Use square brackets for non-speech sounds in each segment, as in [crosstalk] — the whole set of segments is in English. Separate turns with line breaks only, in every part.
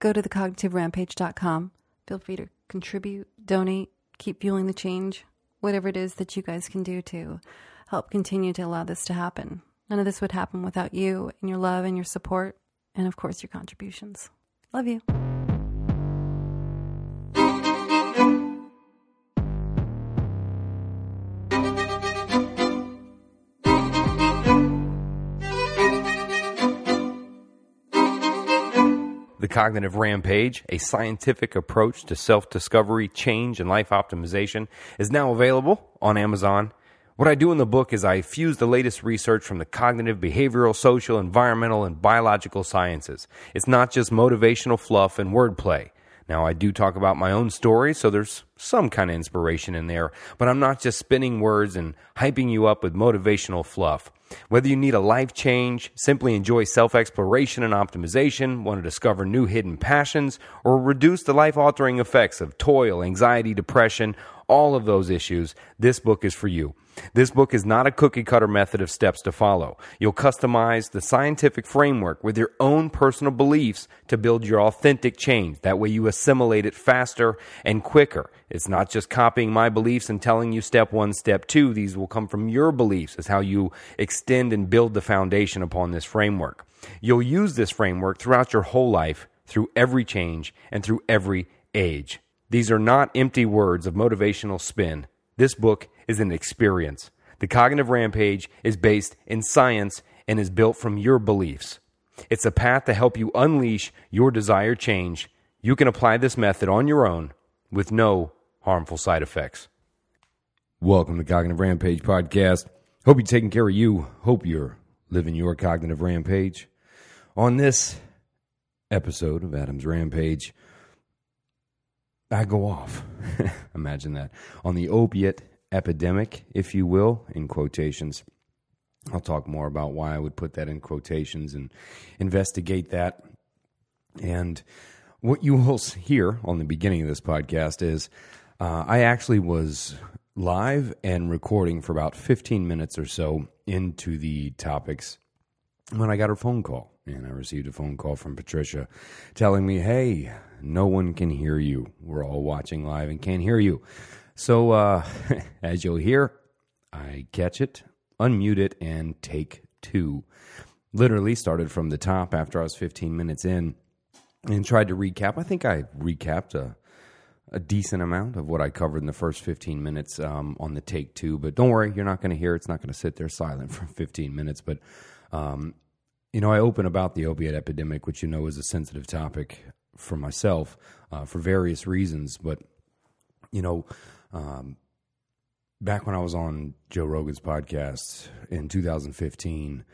go to thecognitiverampage.com. Feel free to contribute, donate, keep fueling the change, whatever it is that you guys can do to help continue to allow this to happen. None of this would happen without you and your love and your support, and of course, your contributions. Love you.
Cognitive Rampage, a scientific approach to self discovery, change, and life optimization, is now available on Amazon. What I do in the book is I fuse the latest research from the cognitive, behavioral, social, environmental, and biological sciences. It's not just motivational fluff and wordplay. Now, I do talk about my own story, so there's some kind of inspiration in there, but I'm not just spinning words and hyping you up with motivational fluff. Whether you need a life change, simply enjoy self exploration and optimization, want to discover new hidden passions, or reduce the life altering effects of toil, anxiety, depression, all of those issues, this book is for you. This book is not a cookie cutter method of steps to follow. You'll customize the scientific framework with your own personal beliefs to build your authentic change. That way you assimilate it faster and quicker. It's not just copying my beliefs and telling you step one, step two. These will come from your beliefs as how you extend and build the foundation upon this framework. You'll use this framework throughout your whole life, through every change, and through every age. These are not empty words of motivational spin. This book is an experience. The Cognitive Rampage is based in science and is built from your beliefs. It's a path to help you unleash your desired change. You can apply this method on your own with no harmful side effects. Welcome to Cognitive Rampage Podcast. Hope you're taking care of you. Hope you're living your cognitive rampage. On this episode of Adam's Rampage, I go off. [laughs] Imagine that. On the opiate epidemic, if you will, in quotations. I'll talk more about why I would put that in quotations and investigate that. And what you will hear on the beginning of this podcast is uh, I actually was live and recording for about 15 minutes or so into the topics when I got a phone call. And I received a phone call from Patricia telling me, hey, no one can hear you. We're all watching live and can't hear you. So, uh, [laughs] as you'll hear, I catch it, unmute it, and take two. Literally started from the top after I was 15 minutes in and tried to recap. I think I recapped a, a decent amount of what I covered in the first 15 minutes um, on the take two. But don't worry, you're not going to hear it. It's not going to sit there silent [laughs] for 15 minutes. But, um, you know, I open about the opiate epidemic, which you know is a sensitive topic for myself uh, for various reasons. But, you know, um, back when I was on Joe Rogan's podcast in 2015,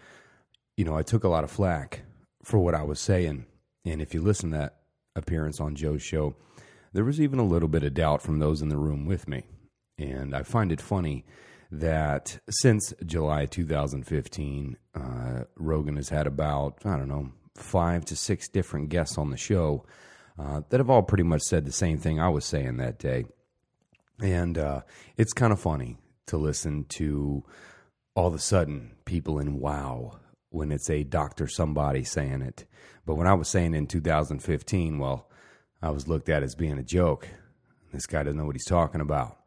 you know, I took a lot of flack for what I was saying. And if you listen to that appearance on Joe's show, there was even a little bit of doubt from those in the room with me. And I find it funny that since July 2015, uh, Rogan has had about, I don't know, five to six different guests on the show uh, that have all pretty much said the same thing I was saying that day. And uh, it's kind of funny to listen to all of a sudden people in wow when it's a doctor somebody saying it. But when I was saying in 2015, well, I was looked at as being a joke. This guy doesn't know what he's talking about.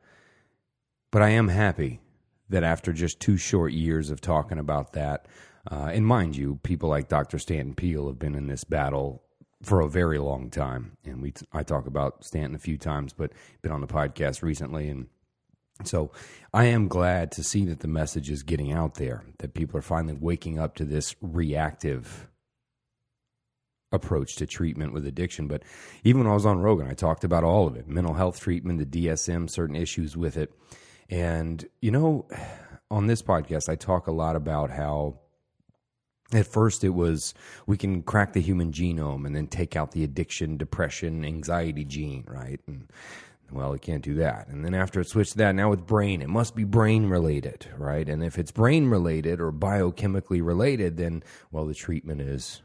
But I am happy that after just two short years of talking about that, uh, and mind you, people like Dr. Stanton Peele have been in this battle for a very long time, and we I talk about Stanton a few times, but been on the podcast recently, and so I am glad to see that the message is getting out there, that people are finally waking up to this reactive approach to treatment with addiction. But even when I was on Rogan, I talked about all of it mental health treatment, the DSM, certain issues with it. And, you know, [sighs] on this podcast, I talk a lot about how at first it was we can crack the human genome and then take out the addiction depression anxiety gene right? And well it can't do that. And then after it switched to that now with brain. It must be brain related right? And if it's brain related or biochemically related then well the treatment is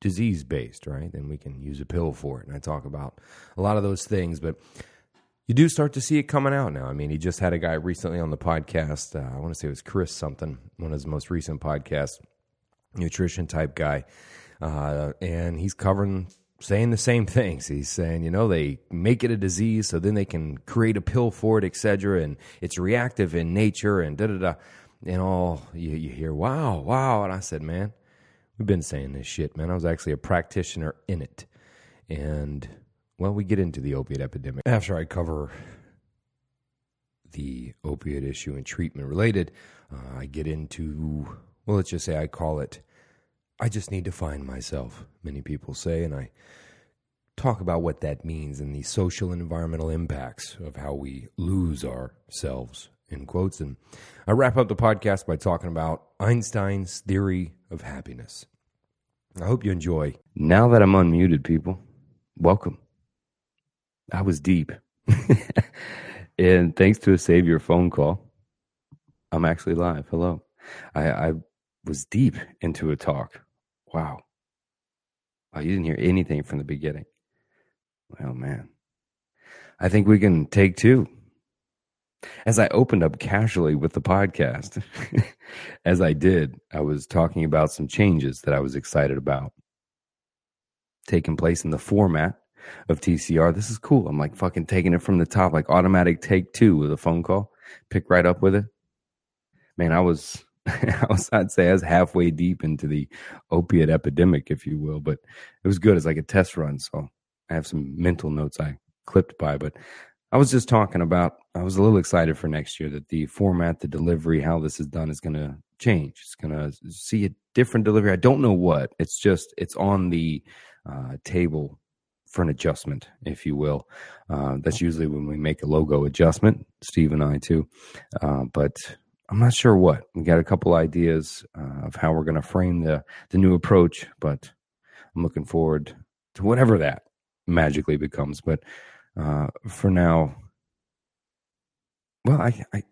disease based right? Then we can use a pill for it. And i talk about a lot of those things but you do start to see it coming out now. I mean, he just had a guy recently on the podcast. Uh, I want to say it was Chris something, one of his most recent podcasts nutrition type guy, uh, and he's covering saying the same [laughs] things. He's saying, you know, they make it a disease so then they can create a pill for it, etc. And it's reactive in nature and da da da. And all you, you hear, wow, wow. And I said, man, we've been saying this shit, man. I was actually a practitioner in it. And, well, we get into the opiate epidemic after I cover the opiate issue and treatment related. Uh, I get into, well, let's just say I call it I just need to find myself, many people say, and I talk about what that means and the social and environmental impacts of how we lose ourselves, in quotes. And I wrap up the podcast by talking about Einstein's theory of happiness. I hope you enjoy. Now that I'm unmuted, people, welcome. I was deep. [laughs] and thanks to a Savior phone call, I'm actually live. Hello. I, I was deep into a talk Wow. Oh, you didn't hear anything from the beginning. Well, man. I think we can take two. As I opened up casually with the podcast, [laughs] as I did, I was talking about some changes that I was excited about taking place in the format of TCR. This is cool. I'm like fucking taking it from the top, like automatic take two with a phone call, pick right up with it. Man, I was I was, [laughs] I'd say I was halfway deep into the opiate epidemic, if you will, but it was good as like a test run. So I have some mental notes I clipped by, but I was just talking about, I was a little excited for next year that the format, the delivery, how this is done is going to change. It's going to see a different delivery. I don't know what. It's just, it's on the uh, table for an adjustment, if you will. Uh, that's usually when we make a logo adjustment, Steve and I too. Uh, but I'm not sure what. We got a couple ideas uh, of how we're going to frame the the new approach, but I'm looking forward to whatever that magically becomes. But uh, for now, well, I, I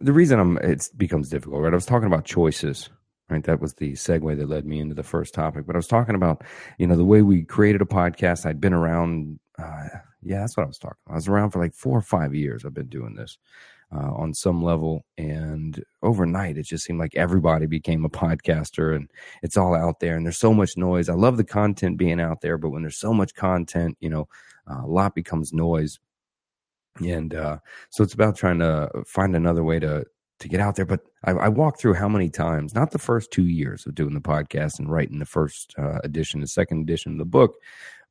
the reason I'm it becomes difficult, right? I was talking about choices, right? That was the segue that led me into the first topic. But I was talking about, you know, the way we created a podcast. I'd been around. Uh, yeah, that's what I was talking. About. I was around for like four or five years. I've been doing this, uh, on some level. And overnight, it just seemed like everybody became a podcaster and it's all out there. And there's so much noise. I love the content being out there, but when there's so much content, you know, uh, a lot becomes noise. And uh, so it's about trying to find another way to to get out there. But I, I walked through how many times, not the first two years of doing the podcast and writing the first uh, edition, the second edition of the book,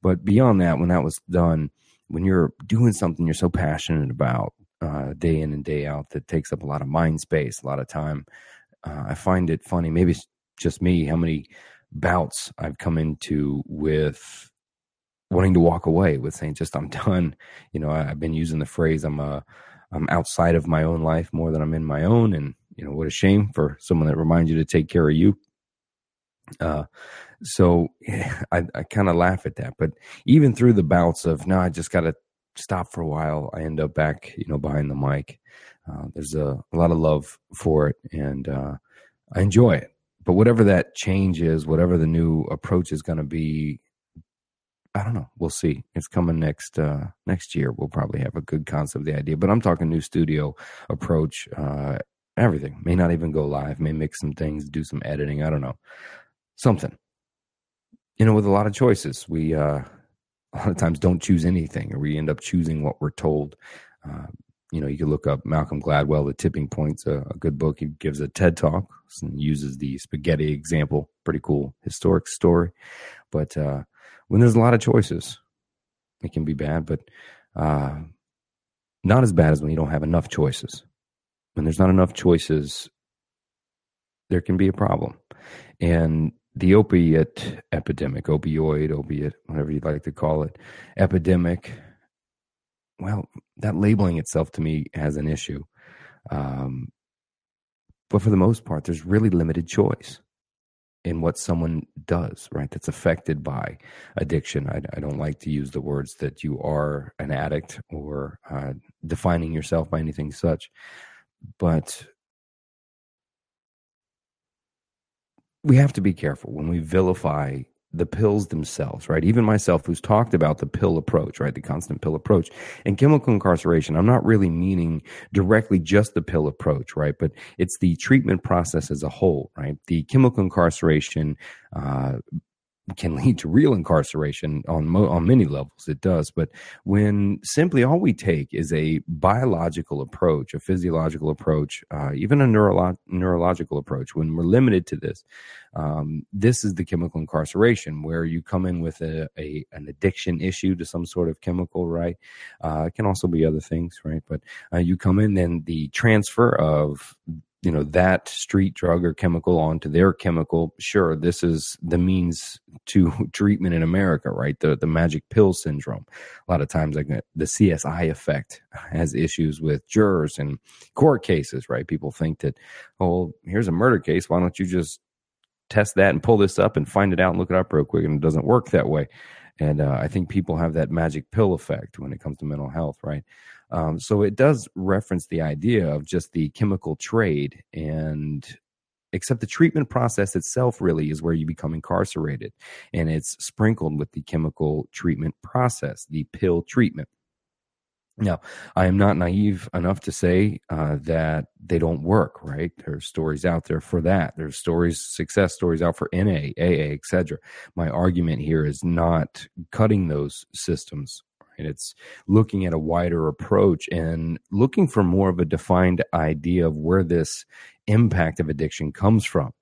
but beyond that, when that was done, when you're doing something you're so passionate about, uh, day in and day out that takes up a lot of mind space, a lot of time. Uh, I find it funny. Maybe it's just me how many bouts I've come into with wanting to walk away with saying just I'm [laughs] done. You know, I, have been using the phrase I'm uh, I'm outside of my own life more than I'm in my own, and you know what a shame for someone that reminds you to take care of you. Uh, so [laughs] I, I kind of laugh at that, but even through the bouts of no, I just got to stop for a while, I end up back, you know, behind the mic. Uh, there's a, a, lot of love for it, and uh, I enjoy it. But whatever that change is, whatever the new approach is going to be, I don't know. We'll see. It's coming next uh, next year. We'll probably have a good concept of the idea. But I'm talking new studio approach. Uh, everything may not even go live. May mix some things, do some editing. I don't know. Something. You know, with a lot of choices. We uh, a lot of times don't choose anything, or we end up choosing what we're told. Uh, you know, you can look up Malcolm Gladwell, The Tipping Point's a, a good book. He gives a TED talk and uses the spaghetti example. Pretty cool historic story. But uh, when there's a lot of choices, it can be bad, but uh, not as bad as when you don't have enough choices. When there's not enough choices, there can be a problem. And the opiate epidemic, opioid, opiate, whatever you'd like to call it, epidemic. Well, that labeling itself to me has an issue. Um, but for the most part, there's really limited choice in what someone does, right? That's affected by addiction. I, I don't like to use the words that you are an addict or uh, defining yourself by anything such. But we have to be careful when we vilify the pills themselves, right? Even myself, who's talked about the pill approach, right? The constant pill approach and chemical incarceration. I'm not really meaning directly just the pill approach, right? But it's the treatment process as a whole, right? The chemical incarceration, uh, can lead to real incarceration on mo- on many levels. It does, but when simply all we take is a biological approach, a physiological approach, uh, even a neuro- neurological approach, when we're limited to this, um, this is the chemical incarceration where you come in with a, a an addiction issue to some sort of chemical, right? Uh, it can also be other things, right? But uh, you come in, then the transfer of you know that street drug or chemical onto their chemical sure this is the means to [laughs] treatment in america right? The the magic pill syndrome. A lot of times like the csi effect has issues with jurors and court cases right? People think that oh here's a murder case. Why don't you just test that and pull this up and find it out and look it up real quick? And it doesn't work that way. And uh, i think people have that magic pill effect when it comes to mental health right um, so it does reference the idea of just the chemical trade and except the treatment process itself really is where you become incarcerated and it's sprinkled with the chemical treatment process the pill treatment. Now i am not naive enough to say uh, that they don't work right? There's stories out there for that. There's stories success stories out for na aa etc my argument here is not cutting those systems and it's looking at a wider approach and looking for more of a defined idea of where this impact of addiction comes from.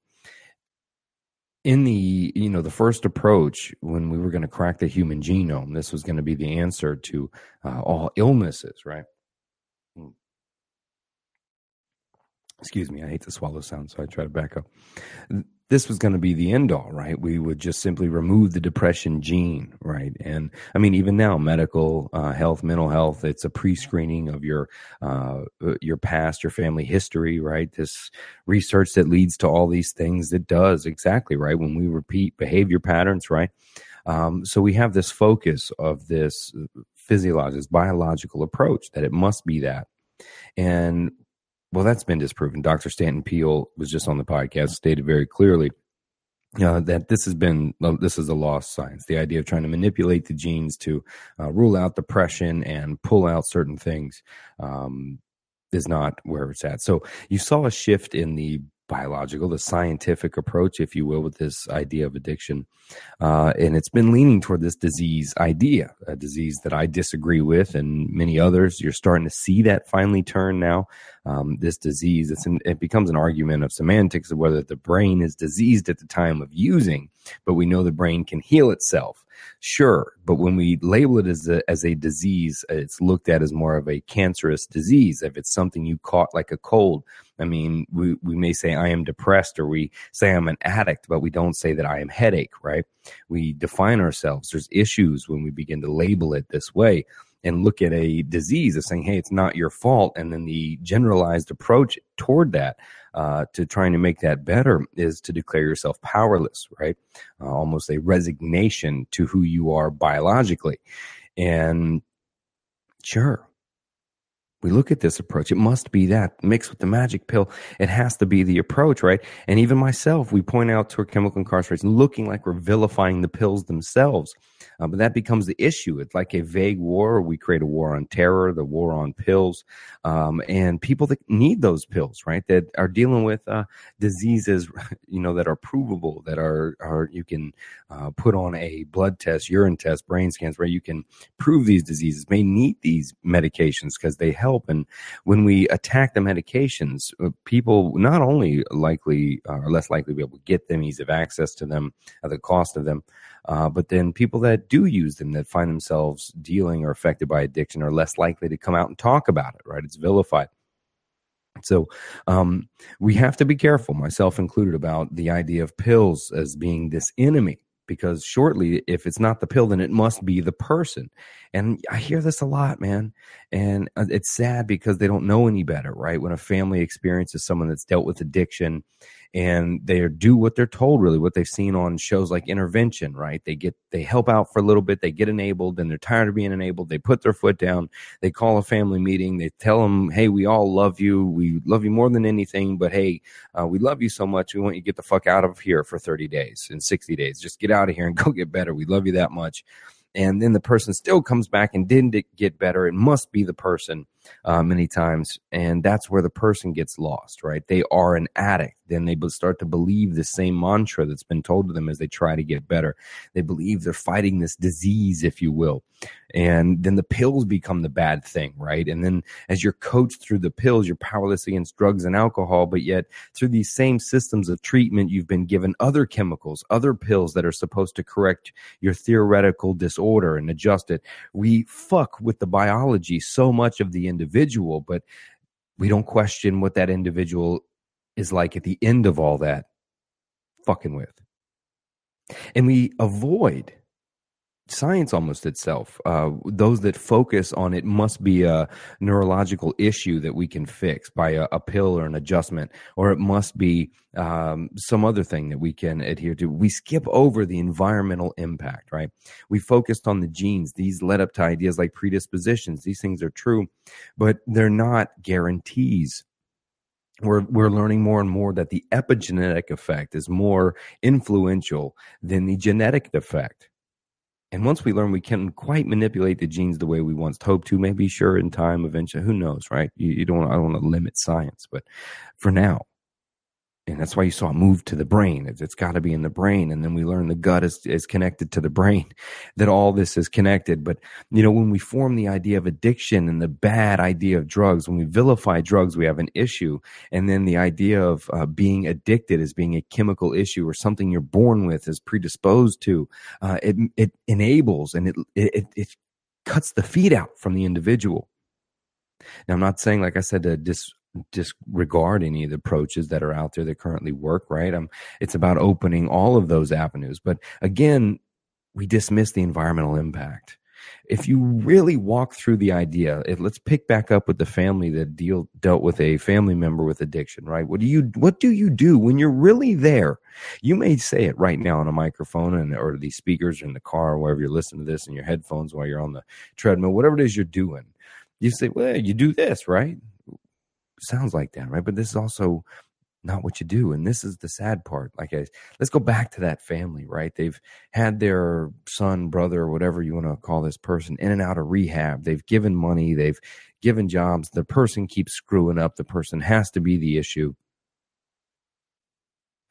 In the you know the first approach when we were going to crack the human genome this was going to be the answer to uh, all illnesses right? Hmm. excuse me i hate to swallow sound so i try to back up this was going to be the end all, right? We would just simply remove the depression gene, right? And I mean, even now, medical uh, health, mental health, it's a pre-screening of your uh, uh, your past, your family history, right? This research that leads to all these things, it does exactly right when we repeat behavior patterns, right? Um, so we have this focus of this physiological, biological approach that it must be that. And well, that's been disproven. Dr. Stanton Peele was just on the podcast, stated very clearly uh, that this has been this is a lost science. The idea of trying to manipulate the genes to uh, rule out depression and pull out certain things um, is not where it's at. So you saw a shift in the biological, the scientific approach, if you will, with this idea of addiction. Uh, and it's been leaning toward this disease idea, a disease that I disagree with, and many others. You're starting to see that finally turn now. Um, this disease, an, it becomes an argument of semantics of whether the brain is diseased at the time of using, but we know the brain can heal itself. Sure, but when we label it as a, as a disease, it's looked at as more of a cancerous disease. If it's something you caught like a cold, I mean, we, we may say I am depressed or we say I'm an addict, but we don't say that I am headache, right? We define ourselves. There's issues when we begin to label it this way and look at a disease as saying, hey, it's not your fault. And then the generalized approach toward that uh, to trying to make that better is to declare yourself powerless, right? Uh, almost a resignation to who you are biologically. And sure, we look at this approach. It must be that mixed with the magic pill. It has to be the approach, right? And even myself, we point out to our chemical incarceration looking like we're vilifying the pills themselves. Uh, but that becomes the issue. It's like a vague war. We create a war on terror, the war on pills, um, and people that need those pills, right? That are dealing with uh, diseases, [laughs] you know, that are provable, that are are you can uh, put on a blood test, urine test, brain scans, where you can prove these diseases may need these medications because they help. And when we attack the medications, uh, people not only likely uh, are less likely to be able to get them, ease of access to them, at the cost of them. Uh, but then people that do use them that find themselves dealing or affected by addiction are less likely to come out and talk about it, right? It's vilified. So um, we have to be careful, myself included, about the idea of pills as being this enemy because shortly, if it's not the pill, then it must be the person. And I hear this a lot, man. And uh, it's sad because they don't know any better, right? When a family experiences someone that's dealt with addiction and they do what they're told really what they've seen on shows like intervention right? They get they help out for a little bit they get enabled and they're tired of being enabled they put their foot down they call a family meeting they tell them hey we all love you we love you more than anything but hey uh, we love you so much we want you to get the fuck out of here for 30 days and 60 days. Just get out of here and [laughs] go get better we love you that much. And then the person still comes back and didn't get better it must be the person uh, many times. And that's where the person gets lost, right? They are an addict. Then they start to believe the same mantra that's been told to them as they try to get better. They believe they're fighting this disease, if you will. And then the pills become the bad thing, right? And then as you're coached through the pills, you're powerless against drugs and alcohol. But yet, through these same systems of treatment, you've been given other chemicals, other pills that are supposed to correct your theoretical disorder and adjust it. We fuck with the biology so much of the individual, but we don't question what that individual is like at the end of all that fucking with. And we avoid science almost itself. Uh, those that focus on it must be a neurological issue that we can fix by a, a pill or an adjustment, or it must be um, some other thing that we can adhere to. We skip over the environmental impact, right? We focused on the genes. These led up to ideas like predispositions. These things are true, but they're not guarantees we're we're learning more and more that the epigenetic effect is more influential than the genetic effect. And once we learn we can quite manipulate the genes the way we once hoped to, maybe sure in time eventually, who knows, right? You, you don't I don't want to limit science, but for now, and that's why you saw it move to the brain. it's, it's got to be in the brain. And then we learn the gut is, is connected to the brain, [laughs] that all this is connected. But, you know, when we form the idea of addiction and the bad idea of drugs, when we vilify drugs, we have an issue. And then the idea of uh, being addicted as being a chemical issue or something you're born with is predisposed to, uh, it, it enables and it, it, it cuts the feet out from the individual. Now, I'm not saying, like I said, to dis, disregard any of the approaches that are out there that currently work, right? Um, it's about opening all of those avenues. But again, we dismiss the environmental impact. If you really walk through the idea, if, let's pick back up with the family that deal dealt with a family member with addiction, right? What do you what do you do when you're really there? You may say it right now on a microphone and or these speakers in the car, or wherever you're listening to this, in your headphones while you're on the treadmill, whatever it is you're doing. You say, well, you do this, right? Sounds like that, right? But this is also not what you do. And this is the sad part. Like, I, let's go back to that family, right? They've had their son, brother, whatever you want to call this person, in and out of rehab. They've given money, they've given jobs. The person keeps screwing up. The person has to be the issue.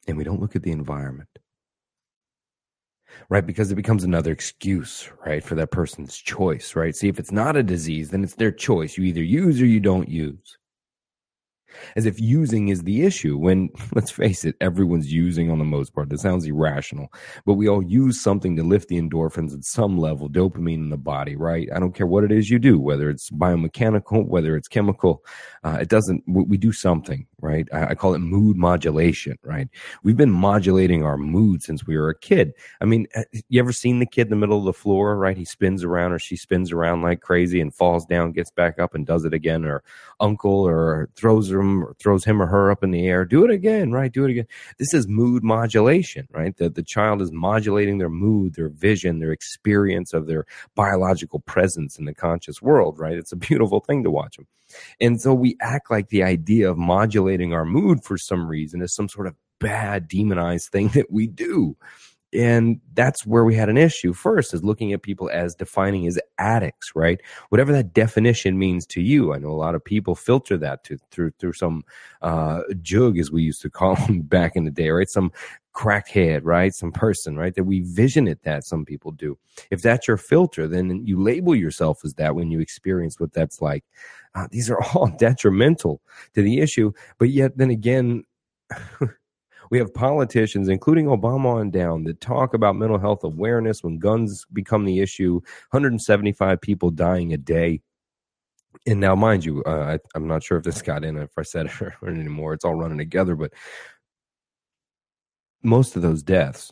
And we don't look at the environment. Right, because it becomes another excuse, right, for that person's choice, right? See, if it's not a disease, then it's their choice. You either use or you don't use as if using is the issue when [laughs] let's face it everyone's using on the most part. That sounds irrational but we all use something to lift the endorphins at some level dopamine in the body right? I don't care what it is you do whether it's biomechanical whether it's chemical uh, it doesn't we do something right I, I call it mood modulation right we've been modulating our mood since we were a kid i mean uh, you ever seen the kid in the middle of the floor right he spins around or she spins around like crazy and falls down gets back up and does it again or uncle or throws him or throws him or her up in the air. Do it again, right? Do it again. This is mood modulation, right? The, the child is modulating their mood, their vision, their experience of their biological presence in the conscious world, right? It's a beautiful thing to watch them. And so we act like the idea of modulating our mood for some reason is some sort of bad, demonized thing that we do. And that's where we had an issue first is looking at people as defining as addicts right? Whatever that definition means to you. I know a lot of people filter that to, through through some uh jug as we used to call [laughs] them back in the day right? Some crackhead right some person right that we vision it that some people do if that's your filter then you label yourself as that when you experience what that's like uh, these are all [laughs] detrimental to the issue but yet then again [laughs] We have politicians, including Obama on down, that talk about mental health awareness when guns become the issue. 175 people dying a day. And now, mind you, uh, I, am not sure if this got in, if I said [laughs] it or anymore. It's all running together, but most of those deaths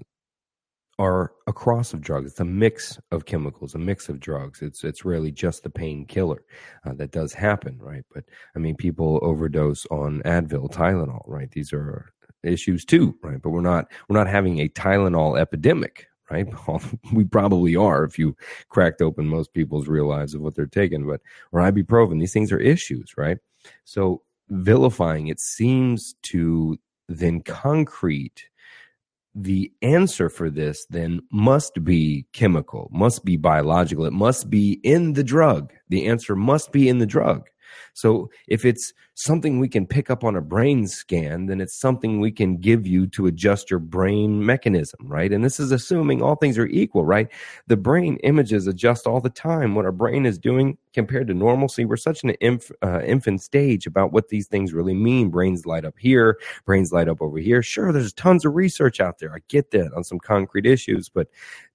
are a cross of drugs. It's a mix of chemicals, a mix of drugs. It's it's rarely just the painkiller uh, that does happen, right? But I mean, people overdose on Advil, Tylenol, right? These are issues too, right? But we're not we're not having a Tylenol epidemic, right? [laughs] we probably are if you cracked open most people's real lives of what they're taking, but or ibuprofen. These things are issues, right? So vilifying it seems to then concrete the answer for this then must be chemical, must be biological. It must be in the drug. The answer must be in the drug. So if it's something we can pick up on a brain scan, then it's something we can give you to adjust your brain mechanism, right? And this is assuming all things are equal, right? The brain images adjust all the time. What our brain is doing compared to normalcy, we're such an inf- uh, infant stage about what these things really mean. Brains light up here, brains light up over here. Sure, there's tons of research out there. I get that on some concrete issues, but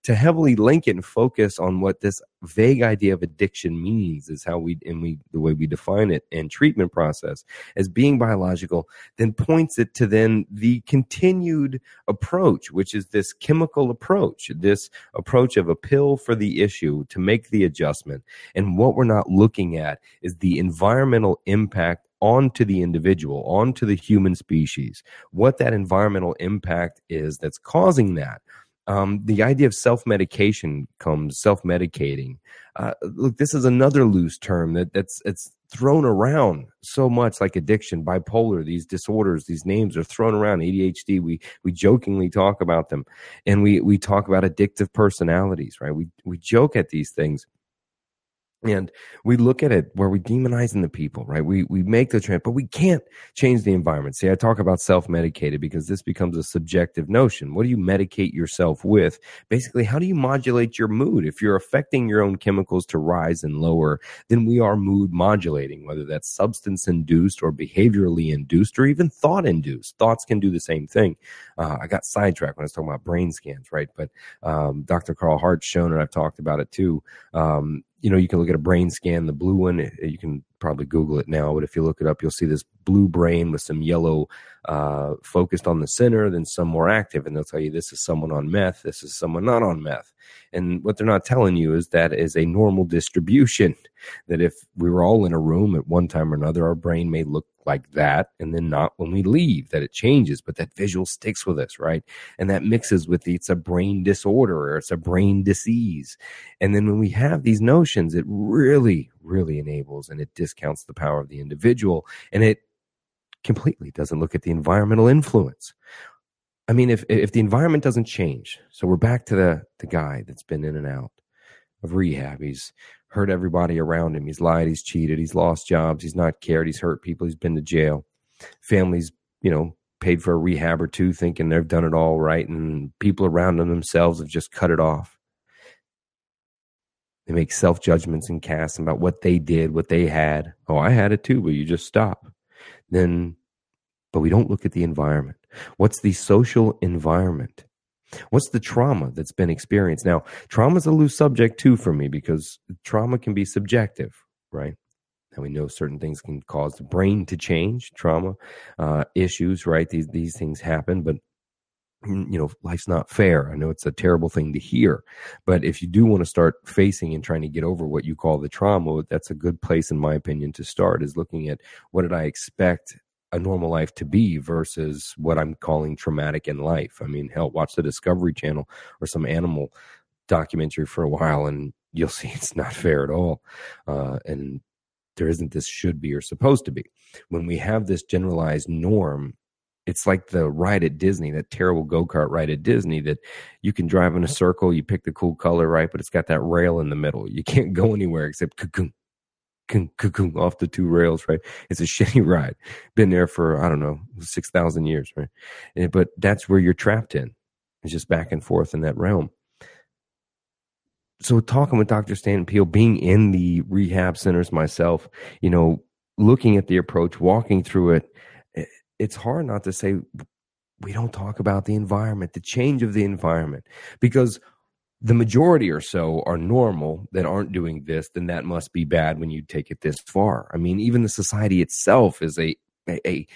to heavily link it and focus on what this vague idea of addiction means is how we and we the way we define it and treatment process as being biological then points it to then the continued approach which is this chemical approach this approach of a pill for the issue to make the adjustment. And what we're not looking at is the environmental impact onto the individual, onto the human species, what that environmental impact is that's causing that um, the idea of self medication comes self medicating. Uh, look, this is another loose term that that's it's thrown around so much, like addiction, bipolar, these disorders, these names are thrown around. ADHD, we we jokingly talk about them, and we we talk about addictive personalities, right? We we joke at these things and we look at it where we demonizing the people, right? We we make the trend, but we can't change the environment. See, I talk about self-medicated because this becomes a subjective notion. What do you medicate yourself with? Basically, how do you modulate your mood? If you're affecting your own chemicals to rise and lower, then we are mood modulating, whether that's substance induced or behaviorally induced or even thought induced. Thoughts can do the same thing. Uh, I got sidetracked when I was talking about brain scans, right? But um, Dr. Carl Hart's shown it. I've talked about it too. Um, you know, you can look at a brain scan, the blue one, eh, you can probably Google it now, but if you look it up, you'll see this blue brain with some yellow uh, focused on the center, then some more active. And they'll tell you this is someone on meth, this is someone not on meth. And what they're not telling you is that is a normal distribution. That if we were all in a room at one time or another, our brain may look like that and then not when we leave that it changes but that visual sticks with us right and that mixes with the, it's a brain disorder or it's a brain disease and then when we have these notions it really really enables and it discounts the power of the individual and it completely doesn't look at the environmental influence i mean if if the environment doesn't change so we're back to the the guy that's been in and out of rehab he's hurt everybody around him. He's lied, he's cheated, he's lost jobs, he's not cared, he's hurt people, he's been to jail. Families, you know, paid for a rehab or two thinking they've done it all right, and people around them themselves have just cut it off. They make self judgments and casts about what they did, what they had. Oh, I had it too, but you just stop. Then, but we don't look at the environment. What's the social environment? What's the trauma that's been experienced? Now, trauma is a loose subject too for me because trauma can be subjective, right? And we know certain things can cause the brain to change, trauma uh, issues, right? These these things happen, but you know, life's not fair. I know it's a terrible thing to hear, but if you do want to start facing and trying to get over what you call the trauma, that's a good place, in my opinion, to start. Is looking at what did I expect a normal life to be versus what I'm calling traumatic in life. I mean, hell, watch the Discovery Channel or some animal documentary for a while, and you'll see it's not fair at all. Uh, and there isn't this should be or supposed to be. When we have this generalized norm, it's like the ride at Disney, that terrible go kart ride at Disney that you can drive in a circle, you pick the cool color, right? But it's got that rail in the middle. You can't go anywhere except cocoon, off the two rails, right? It's a [laughs] shitty ride. Been there for, I don't know, 6,000 years, right? And, but that's where you're trapped in. It's just back and forth in that realm. So talking with Dr. Stan Peele, being in the rehab centers myself, you know, looking at the approach, walking through it, eh, it's hard not to say we don't talk about the environment, the change of the environment, because the majority or so are normal that aren't doing this, then that must be bad when you take it this far. I mean, even the society itself is a a, a,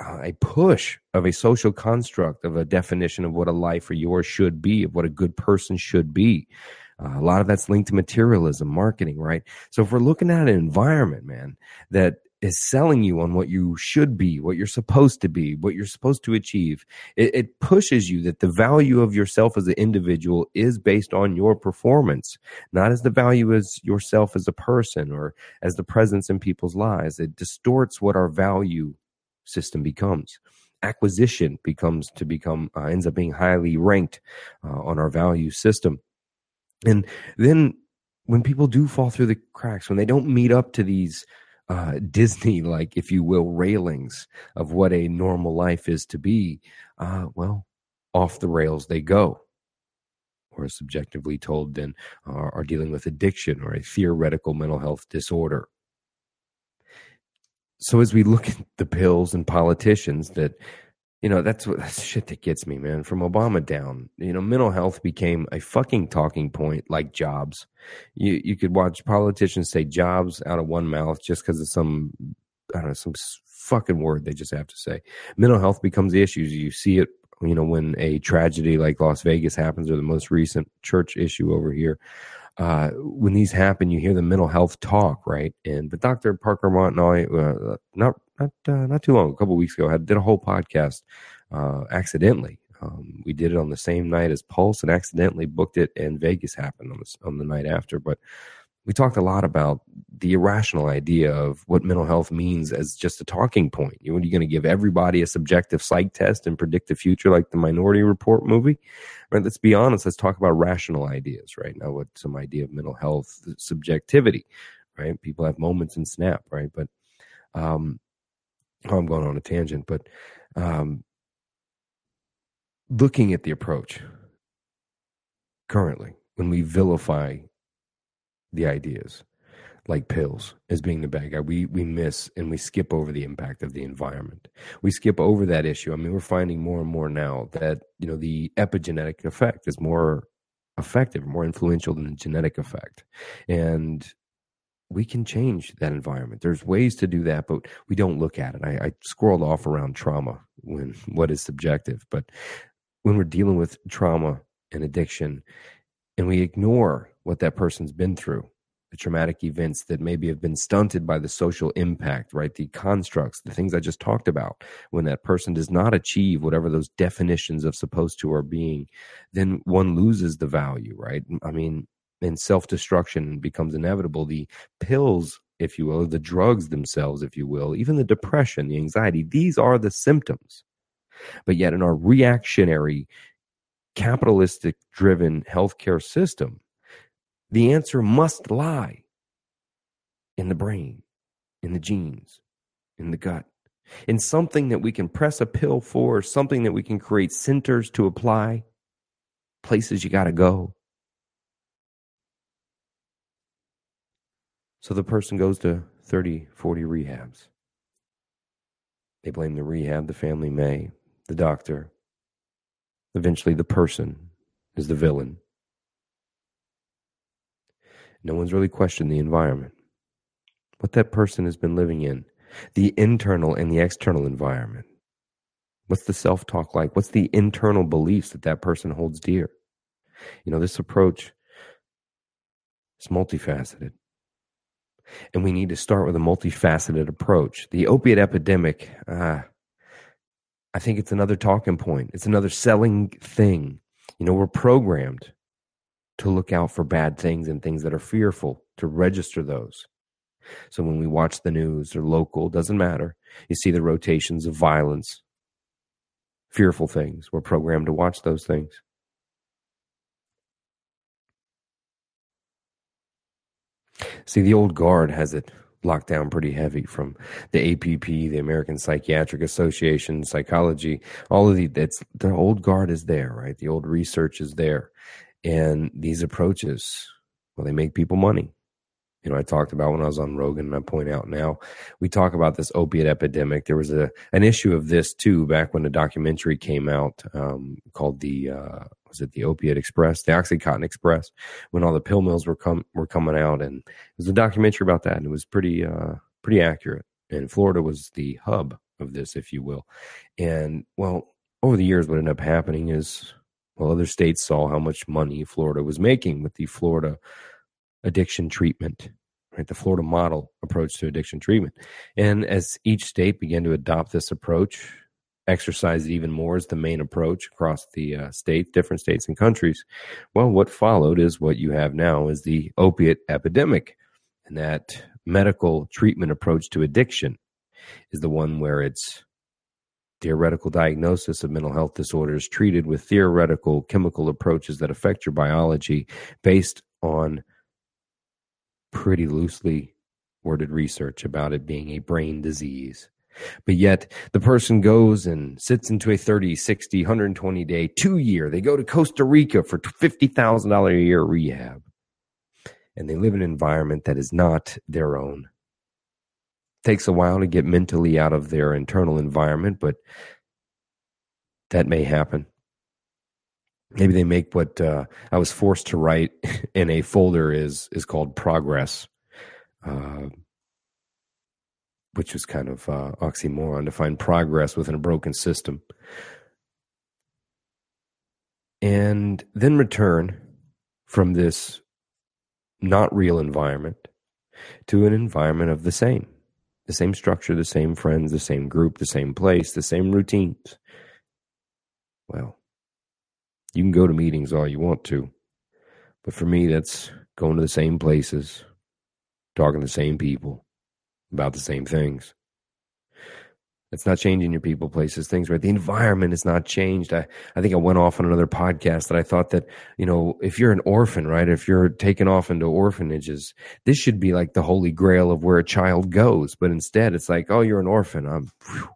a push of a social construct of a definition of what a life or yours should be, of what a good person should be. Uh, a lot of that's linked to materialism, marketing, right? So if we're looking at an environment, man, that is selling you on what you should be, what you're supposed to be, what you're supposed to achieve. It, it, pushes you that the value of yourself as an individual is based on your performance, not as the value as yourself as a person or as the presence in people's lives. It distorts what our value system becomes. Acquisition becomes to become uh, ends up being highly ranked uh, on our value system, and then when people do fall through the cracks, when they don't meet up to these uh, [laughs] Disney like, if you will, railings of what a normal life is to be, uh, well, off the rails they go. Or subjectively told, then are, are dealing with addiction or a theoretical mental health disorder. So as we look at the pills and politicians that you know that's what [laughs] that's shit that gets me man from obama down you know mental health became a fucking talking point like jobs you you could watch politicians say jobs out of one mouth just because of some i don't know some fucking word they just have to say mental health becomes the issue you see it you know when a tragedy like las vegas happens or the most recent church issue over here uh, when these happen, you hear the mental health talk, right? And but Dr. Parker Montnoy, uh, not not uh, not too long, a couple weeks ago, I did a whole podcast uh, accidentally. Um, we did it on the same night as Pulse, and accidentally booked it, and Vegas happened on the, on the night after. But we talked a lot about the irrational idea of what mental health means as just a talking point. You know, are you going to give everybody a subjective psych test and predict the future like the Minority Report movie? Right? Let's be honest. Let's talk about rational ideas right now. What some idea of mental health subjectivity, right? People have moments in snap, right? But um, oh, I'm going on a tangent, but um, looking at the approach currently when we vilify the ideas like pills as being the bad guy. We we miss and we skip over the impact of the environment. We skip over that issue. I mean, we're finding more and more now that you know the epigenetic effect is more effective, more influential than the genetic effect, and we can change that environment. There's ways to do that, but we don't look at it. I, I squirreled off around trauma when [laughs] what is subjective, but when we're dealing with trauma and addiction, and we ignore what that person's been through the traumatic events that maybe have been stunted by the social impact, right? The constructs, the things I just talked about. When that person does not achieve whatever those definitions of supposed to are being, then one loses the value, right? I mean, and self destruction becomes inevitable. The pills, if you will, the drugs themselves, if you will, even the depression, the anxiety, these are the symptoms. But yet, in our reactionary, capitalistic driven healthcare system, the answer must lie in the brain, in the genes, in the gut, in something that we can press a pill for, something that we can create centers to apply, places you got to go. So the person goes to 30, 40 rehabs. They blame the rehab, the family may, the doctor. Eventually, the person is the villain. No one's really questioned the environment, what that person has been living in, the internal and the external environment. What's the self talk like? What's the internal beliefs that that person holds dear? You know, this approach is multifaceted. And we need to start with a multifaceted approach. The opiate epidemic, uh, I think it's another talking point. It's another selling thing. You know, we're programmed to look out for bad things and things that are fearful, to register those. So when we watch the news or local, doesn't matter, you see the rotations of violence, fearful things. We're programmed to watch those things. See, the old guard has it locked down pretty heavy from the APP, the American Psychiatric Association, psychology, all of the, that's the old guard is there, right? The old research is there. And these approaches, well, they make people money. You know, I talked about when I was on Rogan, and I point out now, we talk about this opiate epidemic. There was a an issue of this too back when the documentary came out um, called the uh, was it the Opiate Express, the OxyContin Express, when all the pill mills were come were coming out, and it was a documentary about that, and it was pretty uh, pretty accurate. And Florida was the hub of this, if you will. And well, over the years, what ended up happening is well, other states saw how much money Florida was making with the Florida addiction treatment, right? The Florida model approach to addiction treatment. And as each state began to adopt this approach, exercise it even more as the main approach across the uh, state, different states and countries, well, what followed is what you have now is the opiate epidemic. And that medical treatment approach to addiction is the one where it's theoretical diagnosis of mental health disorders treated with theoretical chemical approaches that affect your biology based on pretty loosely worded research about it being a brain disease. But yet the person goes and sits into a 30, 60, 120 day, two year. They go to Costa Rica for $50,000 a year rehab. And they live in an environment that is not their own. It Takes a while to get mentally out of their internal environment, but that may happen. Maybe they make what uh, I was forced to write [laughs] in a folder is is called progress. Uh, which was kind of uh, oxymoron to find progress within a broken system. And then return from this not real environment to an environment of the same, the same structure, the same friends, the same group, the same place, the same routines. Well, you can go to meetings all you want to, but for me, that's going to the same places, talking to the same people, about the same things. It's not changing your people, places, things, right? The environment is not changed. I, I think I went off on another podcast that I thought that, you know, if you're an orphan, right? If you're taken off into orphanages, this should be like the holy grail of where a child goes. But instead, it's like, oh, you're an orphan. I'm, whew,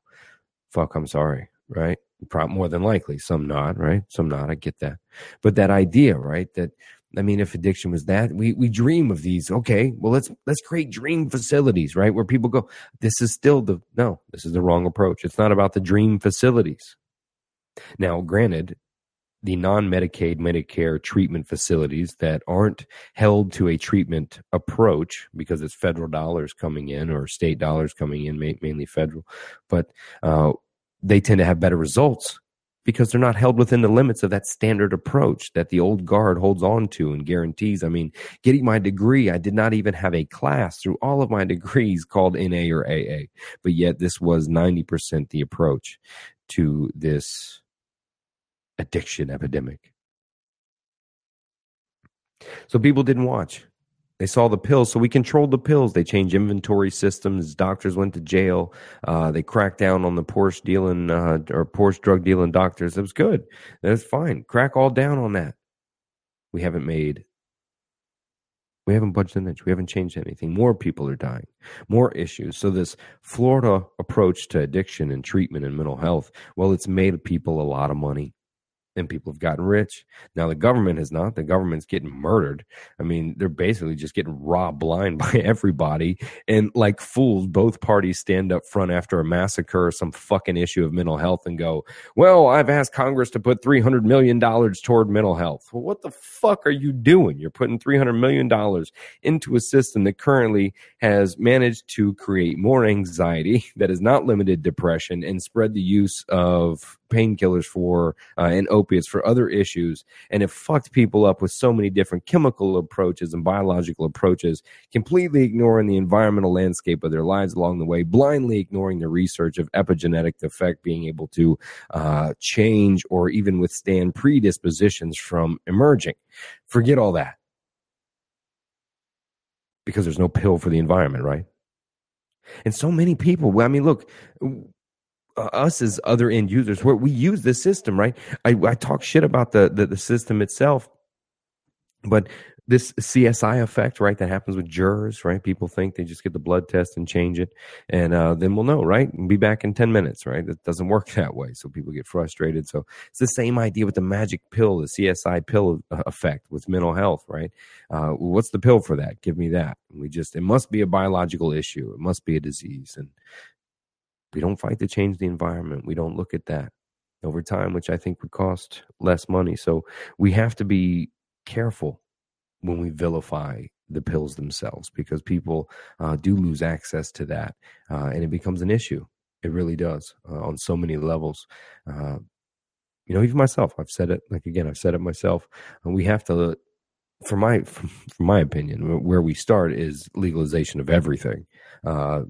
fuck, I'm sorry, right? Probably more than likely. Some not, right? Some not. I get that. But that idea, right? That I mean, if addiction was that, we we dream of these. Okay, well let's let's create dream facilities, right? Where people go, this is still the no, this is the wrong approach. It's not about the dream facilities. Now, granted, the non-Medicaid, Medicare treatment facilities that aren't held to a treatment approach because it's federal dollars coming in or state dollars coming in, mainly federal, but uh, they tend to have better results because they're not held within the limits of that standard approach that the old guard holds on to and guarantees. I mean, getting my degree, I did not even have a class through all of my [laughs] degrees called NA or AA, but yet this was 90% the approach to this addiction epidemic. So people didn't watch. They saw the pills, so we controlled the pills. They changed inventory systems. Doctors went to jail. Uh, they cracked down on the Porsche dealing uh, or Porsche drug dealing doctors. It was good. That's fine. Crack all down on that. We haven't made. We haven't budged an inch. We haven't changed anything. More people are dying. More issues. So this Florida approach to addiction and treatment and mental health, well, it's made people a lot of money and people have gotten rich. Now the government has not. The government's getting murdered. I mean, they're basically just getting robbed blind [laughs] by everybody. And like fools, both parties stand up front after a massacre or some fucking issue of mental health and go, Well, I've asked Congress to put three hundred million dollars toward mental health. Well, what the fuck are you doing? You're putting three hundred million dollars into a system that currently has managed to create more anxiety [laughs] that has not limited depression and spread the use of painkillers for uh, and opiates for other issues, and it fucked people up with so many different chemical approaches and biological approaches, completely ignoring the environmental landscape of their lives along the way, blindly ignoring the research of epigenetic effect being able to uh, change or even withstand predispositions from emerging. Forget all that because there's no pill for the environment, right? And so many people, I mean, look, uh, us as other end users where we use the system right? I, I talk shit about the, the, the system itself but this csi effect right that happens with jurors right? People think they just get the blood test and change it and uh, then we'll know right? And be back in 10 minutes right? It doesn't work [laughs] that way so people get frustrated. So it's the same idea with the magic pill the csi pill uh, effect with mental health right? Uh, what's the pill for that? Give me that. We just it must be a biological issue. It must be a disease and we don't fight to change the environment. We don't look at that over time, which I think would cost less money. So we have to be careful when we vilify the pills themselves because people uh, do lose access to that uh, and it becomes an issue. It really does uh, on so many levels. Uh, you know, even myself, I've said it, like again, I've said it myself. we have to for my from, my opinion, where we start is legalization of everything. Uh,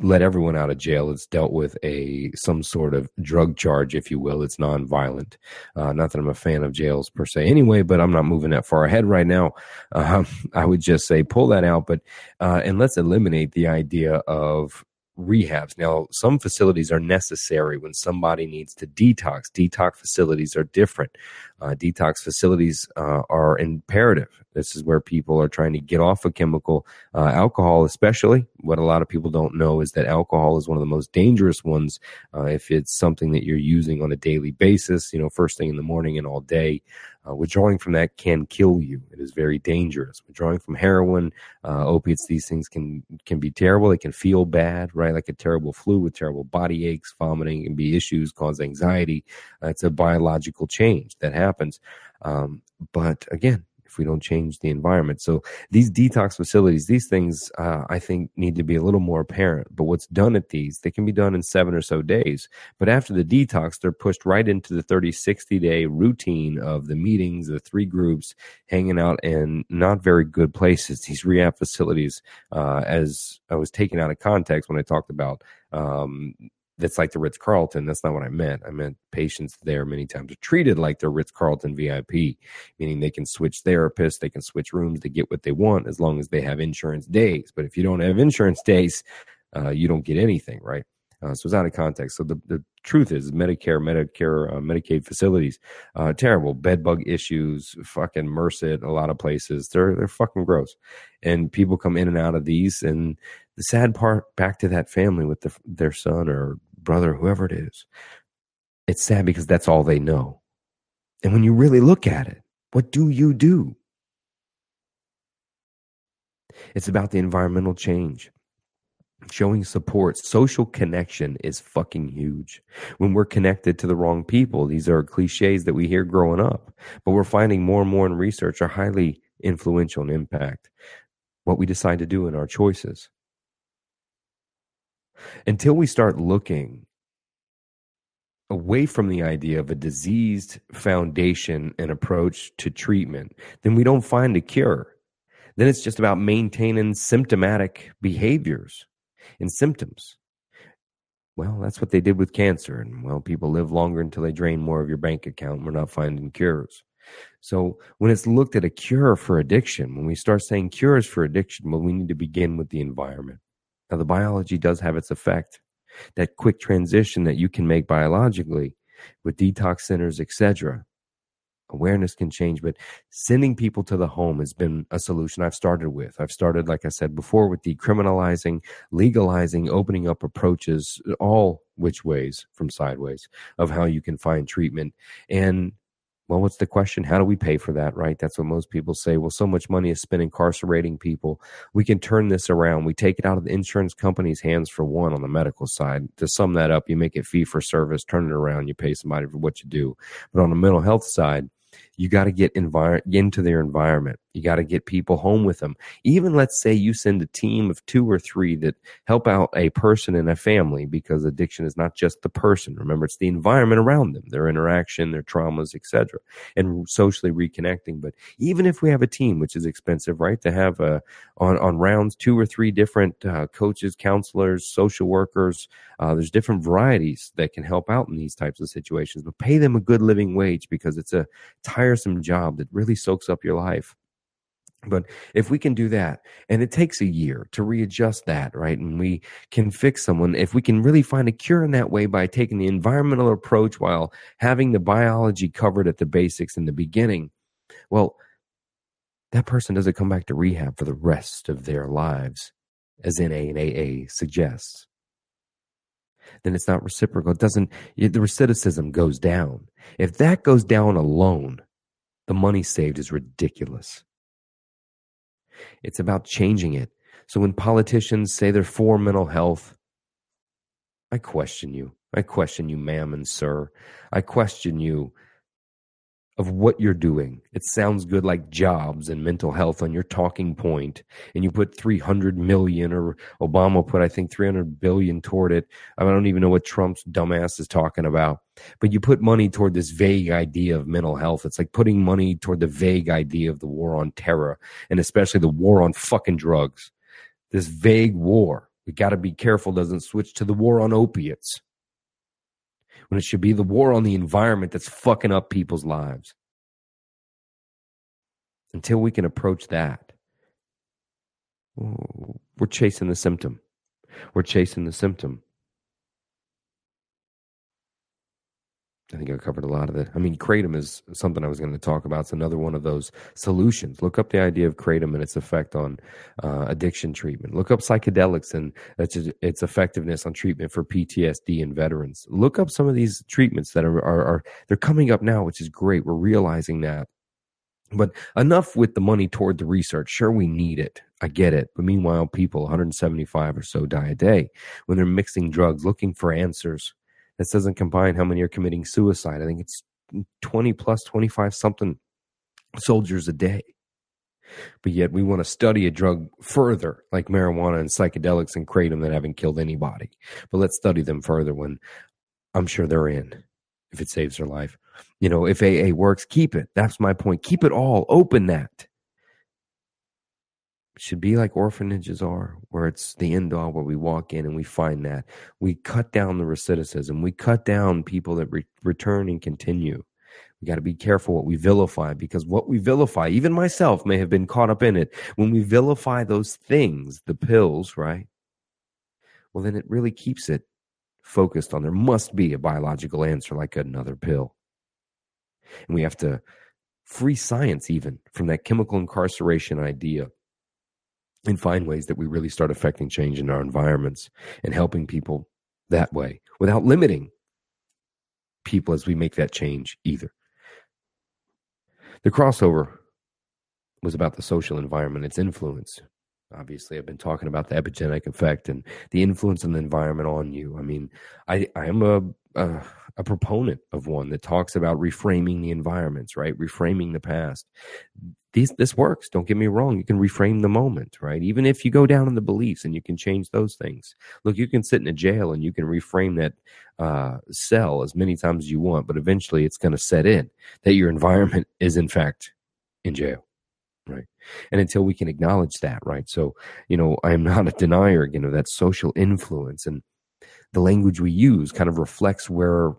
let everyone out of jail. It's dealt with a some sort of drug charge, if you will. It's nonviolent. Uh, not that I'm a fan of jails per se, anyway, but I'm not moving that far ahead right now. Uh, I would just say pull that out, but uh, and let's eliminate the idea of rehabs. Now, some facilities are necessary when somebody needs to detox. Detox facilities are different. Uh, detox facilities uh, are imperative. This is where people are trying to get off a chemical, uh, alcohol, especially. What a lot of people don't know is that alcohol is one of the most dangerous ones uh, if it's something that you're using on a daily basis, you know, first thing in the morning and all day. Uh, withdrawing from that can kill you. It is very dangerous. Withdrawing from heroin, uh, opiates, these things can can be terrible. They can feel bad, right? Like a terrible flu with terrible body aches, vomiting, and be issues, cause anxiety. Uh, it's a biological change that happens. Um, but again, we don't change the environment. So these detox facilities, these things, uh, I think need to be a little more apparent. But what's done at these, they can be done in seven or so days. But after the detox, they're pushed right into the 30, 60 day routine of the meetings, the three groups hanging out in not very good places. These rehab facilities, uh, as I was taken out of context when I talked about um, that's like the Ritz Carlton. That's not what I meant. I meant patients there many times are treated like they're Ritz Carlton VIP, meaning they can switch therapists, they can switch rooms to get what they want as long as they have insurance days. But if you don't have insurance days, uh, you don't get anything, right? Uh, so it's out of context. So the, the truth is Medicare, Medicare, uh, Medicaid facilities, uh, terrible bed bug issues, fucking MRSA a lot of places. They're, they're fucking gross. And people come in and out of these. And the sad part back to that family with the, their son or brother, whoever it is, it's sad because that's all they know. And when you really look at it, what do you do? It's about the environmental change showing support social connection is fucking huge when we're connected to the wrong people these are cliches that we hear growing up but we're finding more and more in research are highly influential and impact what we decide to do in our choices until we start looking away from the idea of a diseased foundation and approach to treatment then we don't find a cure then it's just about maintaining symptomatic behaviors and symptoms. Well, that's what they did with cancer. And well, people live longer until they drain more of your bank account. We're not finding cures. So when it's looked at a cure for addiction, when we start saying cures for addiction, well, we need to begin with the environment. Now, the biology does have its effect. That quick transition that you can make biologically with detox centers, etc awareness can change but sending people to the home has been a solution i've started with. I've started like i said before with decriminalizing legalizing opening up approaches all which ways from sideways of how you can find treatment. And well, what's the question? How do we pay for that, right? That's what most people say. Well, so much money is spent incarcerating people. We can turn this around. We take it out of the insurance company's hands for one on the medical side. To sum that up, you make it fee for service, turn it around, you pay somebody for what you do. But on the mental health side, you got to get envir- into their environment. You got to get people home with them. Even let's say you send a team of two or three that help out a person and a family because addiction is not just the person. Remember, it's the environment around them, their interaction, their traumas, etc., and socially reconnecting. But even if we have a team, which is expensive, right, to have uh, on on rounds two or three different uh, coaches, counselors, social workers, uh, there's different varieties that can help out in these types of situations. But pay them a good living wage because it's a tiresome job that really soaks up your life. But if we can do that, and it takes a year to readjust that, right? And we can fix someone, if we can really find a cure in that way by taking the environmental approach while having the biology covered at the basics in the beginning, well, that person doesn't come back to rehab for the rest of their lives, as NA and AA suggests. Then it's not reciprocal. It doesn't, the recidivism goes down. If that goes down alone, the money saved is ridiculous. It's about changing it. So when politicians say they're for mental health, I question you. I question you, ma'am and sir. I question you of what you're doing. It sounds good like jobs and mental health on your talking point, and you put 300 million, or Obama put, I think, 300 billion toward it. I don't even know what Trump's dumbass is talking about. But you put money toward this vague idea of mental health. It's like putting money toward the vague idea of the war on terror, and especially the war on fucking drugs. This vague war. We got to be careful doesn't switch to the war on opiates when it should be the war on the environment that's fucking up people's lives. Until we can approach that, we're chasing the symptom. We're chasing the symptom. I think I covered a lot of it. I mean, kratom is something I was going to talk about. It's another one of those solutions. Look up the idea of kratom and its effect on uh, addiction treatment. Look up psychedelics and its effectiveness on treatment for PTSD and veterans. Look up some of these treatments that are, are, are they're coming up now, which is great. We're realizing that. But enough with the money toward the research. Sure, we need it. I get it. But meanwhile, people, 175 or so, die a day when they're mixing drugs, looking for answers this doesn't combine how many are committing suicide. I think it's 20 plus 25 something soldiers a day. But yet we want to study a drug further, like marijuana and psychedelics and kratom that haven't killed anybody. But let's study them further when I'm sure they're in if it saves their life. You know, if AA works, keep it. That's my point. Keep it all. Open that should be like orphanages are, where it's the end all, where we walk in and we find that. We cut down the recidivism. We cut down people that re- return and continue. We got to be careful what we vilify because what we vilify, even myself may have been caught up in it. When we vilify those things, the pills, right? Well, then it really keeps it focused on there must be a biological answer like another pill. And we have to free science even from that chemical incarceration idea and find ways that we really start affecting change in our environments and helping people that way without limiting people as we make that change either. The crossover was about the social environment, its influence. Obviously, I've been talking about the epigenetic effect and the influence of the environment on you. I mean, I, I am a, a a proponent of one that talks about reframing the environments, right? Reframing the past. These, this works. Don't get me wrong. You can reframe the moment, right? Even if you go down in the beliefs and you can change those things. Look, you can sit in a jail and you can reframe that uh, cell as many times as you want, but eventually it's going to set in that your environment is in fact in jail right and until we can acknowledge that right so you know i am not a denier again of that social influence and the language we use kind of reflects where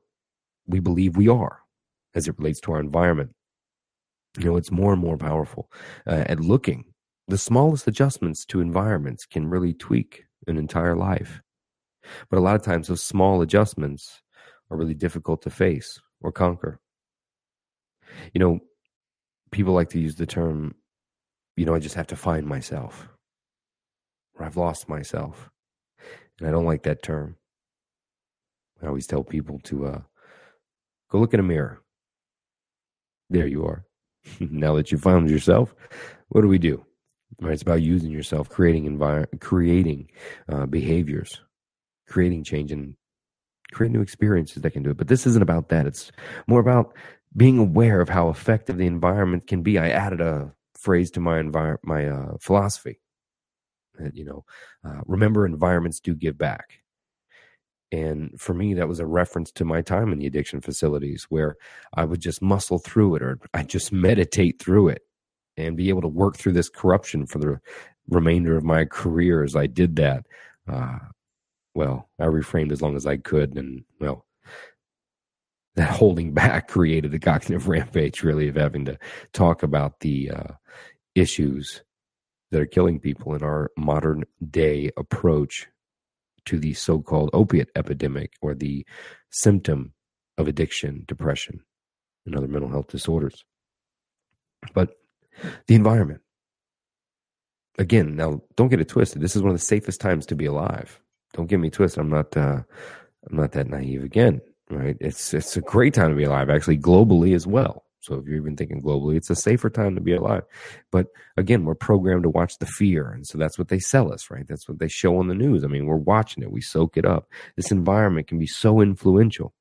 we believe we are as it relates to our environment. You know, it's more and more powerful uh, at looking. The smallest adjustments to environments can really tweak an entire life. But a lot of times, those small adjustments are really difficult to face or conquer. You know, people like to use the term, you know, I just have to find myself, or I've lost myself. And I don't like that term. I always tell people to uh, Go look in a mirror. There you are. [laughs] now that you found yourself, what do we do? Right, it's about using yourself, creating environment, creating uh, behaviors, creating change, and create new experiences that can do it. But this isn't about that. It's more about being aware of how effective the environment can be. I added a phrase to my envir- my uh, philosophy that you know, uh, remember environments do give back. And for me, that was a reference to my time in the addiction facilities where I would just muscle through it or I just meditate through it and be able to work through this corruption for the remainder of my career as I did that. Uh, well, I reframed as long as I could. And well, that holding back [laughs] created the cognitive [laughs] rampage, really, of having to talk about the uh, issues that are killing people in our modern day approach to the so called opiate epidemic or the symptom of addiction, depression, and other mental health disorders. But the environment, again, now don't get it twisted. This is one of the safest times to be alive. Don't get me twisted. I'm not, uh, I'm not that naive again, right? It's, it's a great time to be alive, actually, globally as well. So if you're even thinking globally, it's a safer time to be alive. But again, we're programmed to watch the fear. And so that's what they sell us, right? That's what they show on the news. I mean, we're watching it, we soak it up. This environment can be so influential.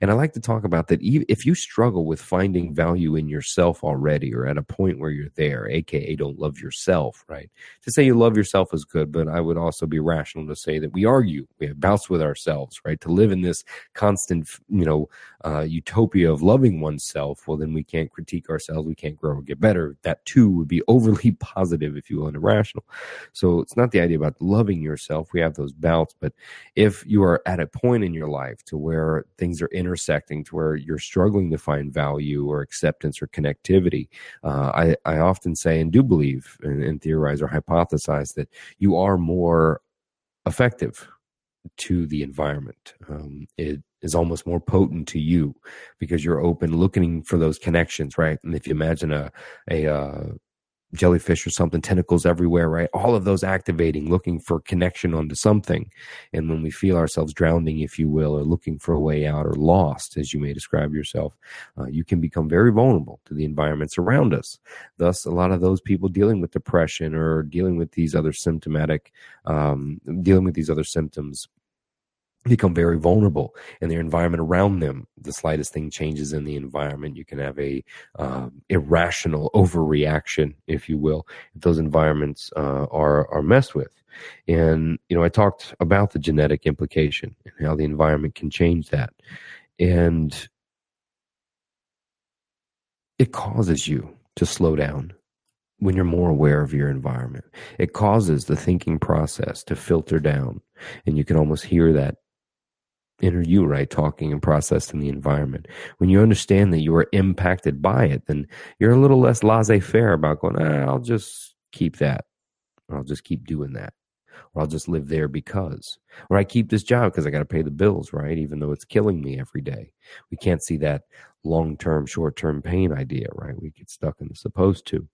And I like to talk about that if you struggle with finding value in yourself already or at a point where you're there, aka don't love yourself, right? To say you love yourself is good, but I would also be rational to say that we argue, we bouts with ourselves, right? To live in this constant, you know, uh, utopia of loving oneself, well, then we can't critique ourselves, we can't grow or get better. That too would be [laughs] overly positive, if you will, and irrational. So it's not the idea about loving yourself. We have those bouts, but if you are at a point in your life to where things are intersecting to where you're struggling to find value or acceptance or connectivity, uh, I, I often say and do believe and, and theorize or hypothesize that you are more effective to the environment. Um, it is almost more potent to you because you're open looking for those connections right and if you imagine a a uh, jellyfish or something, tentacles everywhere, right? All of those activating, looking for connection onto something. And when we feel ourselves drowning, if you will, or looking for a way out or lost, as you may describe yourself, uh, you can become very vulnerable to the environments around us. Thus, a lot of those people dealing with depression or dealing with these other symptomatic, um, dealing with these other symptoms become very vulnerable in their environment around them. The slightest thing changes in the environment. You can have a um, irrational overreaction, if you will, if those environments uh, are are messed with. And you know, I talked about the genetic implication and how the environment can change that, and it causes you to slow down when you're more aware of your environment. It causes the thinking process to filter down, and you can almost hear that inner you, right? Talking and processing the environment. When you understand that you are impacted by it, then you're a little less laissez faire about going, ah, I'll just keep that. Or I'll just keep doing that. Or I'll just live there because. Or I keep this job because I got to pay the bills, right? Even though it's killing me every day. We can't see that long term, short term pain idea, right? We get stuck in the supposed to.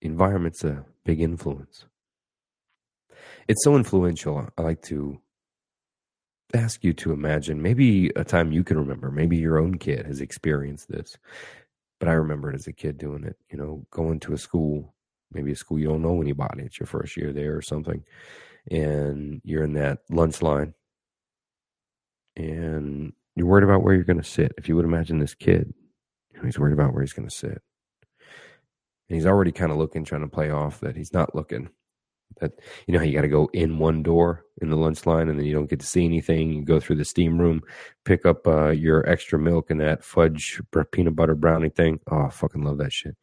Environment's a big influence. It's so influential. I like to ask you to imagine maybe a time you can remember. Maybe your own kid has experienced this. But I remember it as a kid doing it, you know, going to a school, maybe a school you don't know anybody. It's your first year there or something. And you're in that lunch line and you're worried about where you're going to sit. If you would imagine this kid, he's worried about where he's going to sit. And he's already kind of looking, trying to play off that he's not looking that you know you got to go in one door in the lunch line and then you don't get to see anything? You go through the steam room pick up uh, your extra milk and that fudge peanut butter brownie thing. Oh i fucking love that shit.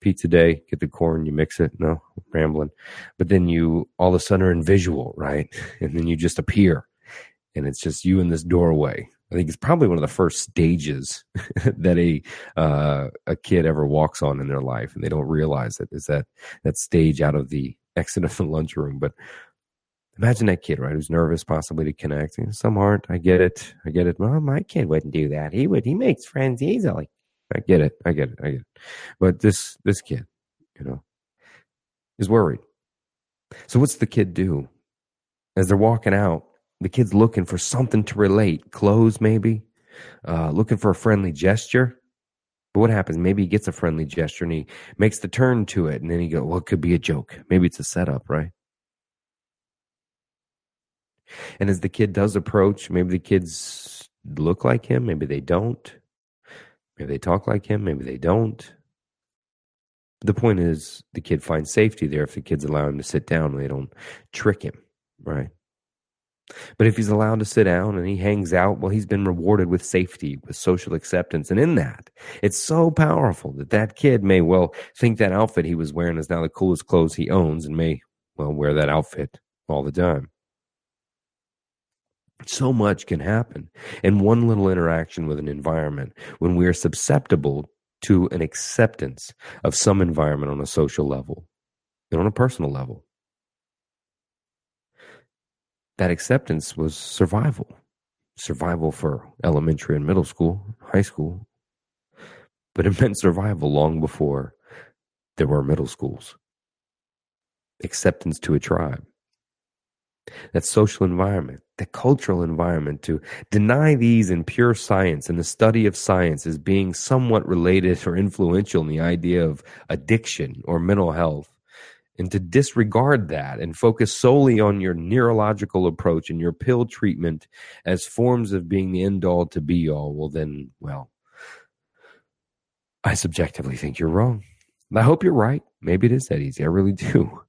Pizza day get the corn you mix it no rambling. But then you all of a sudden are in visual right? [laughs] And then you just appear. And it's just you in this doorway. I think it's probably one of the first stages [laughs] that a uh, a kid ever walks on in their life, and they don't realize it. Is that that stage out of the exit of the [laughs] lunchroom. But imagine that kid, right, who's nervous possibly to connect. Some aren't. I get it. I get it. Well, my kid wouldn't do that. He would. He makes friends easily. I get it. I get it. I get it. But this this kid, you know, is worried. So what's the kid do? As they're walking out, the kid's looking for something to relate. Clothes, maybe. Uh, looking for a friendly gesture. But what happens? Maybe he gets a friendly gesture and he makes the turn to it, and then he go, "Well, it could be a joke. Maybe it's a setup, right?" And as the kid does approach, maybe the kids look like him, maybe they don't. Maybe they talk like him, maybe they don't. The point is, the kid finds safety there if the kids allow him to sit down and they don't trick him, right? But if he's allowed to sit down and he hangs out, well, he's been rewarded with safety, with social acceptance. And in that, it's so powerful that that kid may well think that outfit he was wearing is now the coolest clothes he owns and may well wear that outfit all the time. So much can happen in one little interaction with an environment when we are susceptible to an acceptance of some environment on a social level and on a personal level that acceptance was survival. Survival for elementary and middle school, high school. But it [laughs] meant survival long before there were middle schools. Acceptance to a tribe. That social environment, that cultural environment to deny these in pure science and the study of science as being somewhat related or influential in the idea of addiction or mental health and to disregard that and focus solely on your neurological approach and your pill treatment as forms of being the end all to be all, well, then, well, I subjectively think you're wrong. I hope you're right. Maybe it is that easy. I really [laughs] do.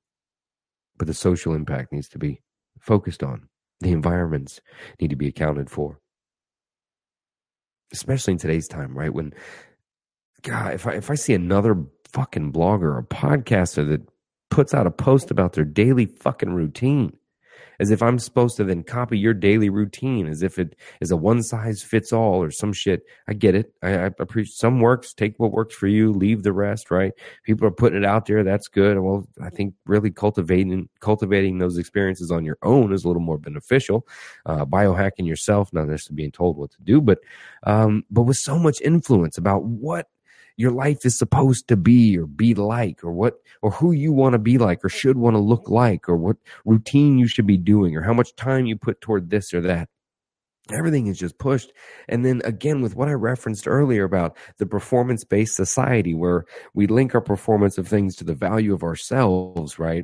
But the social impact needs to be focused on. The environments need to be accounted for. Especially in today's time, right? When, God, if I, if I see another fucking blogger or podcaster that puts out a post about their daily fucking routine as if I'm supposed to then copy your daily routine as if it is a one size fits all or some shit. I get it. I, I appreciate some works. Take what works for you. Leave the rest. Right? People are putting it out there. That's good. Well, I think really cultivating cultivating those experiences on your own is a little more beneficial. Uh, biohacking yourself, not necessarily being told what to do, but um, but with so much influence about what your life is supposed to be or be like or what or who you want to be like or should want to look like or what routine you should be doing or how much time you put toward this or that. Everything is just pushed. And then again with what i referenced earlier about the performance based society where we link our performance of things to the value of ourselves right?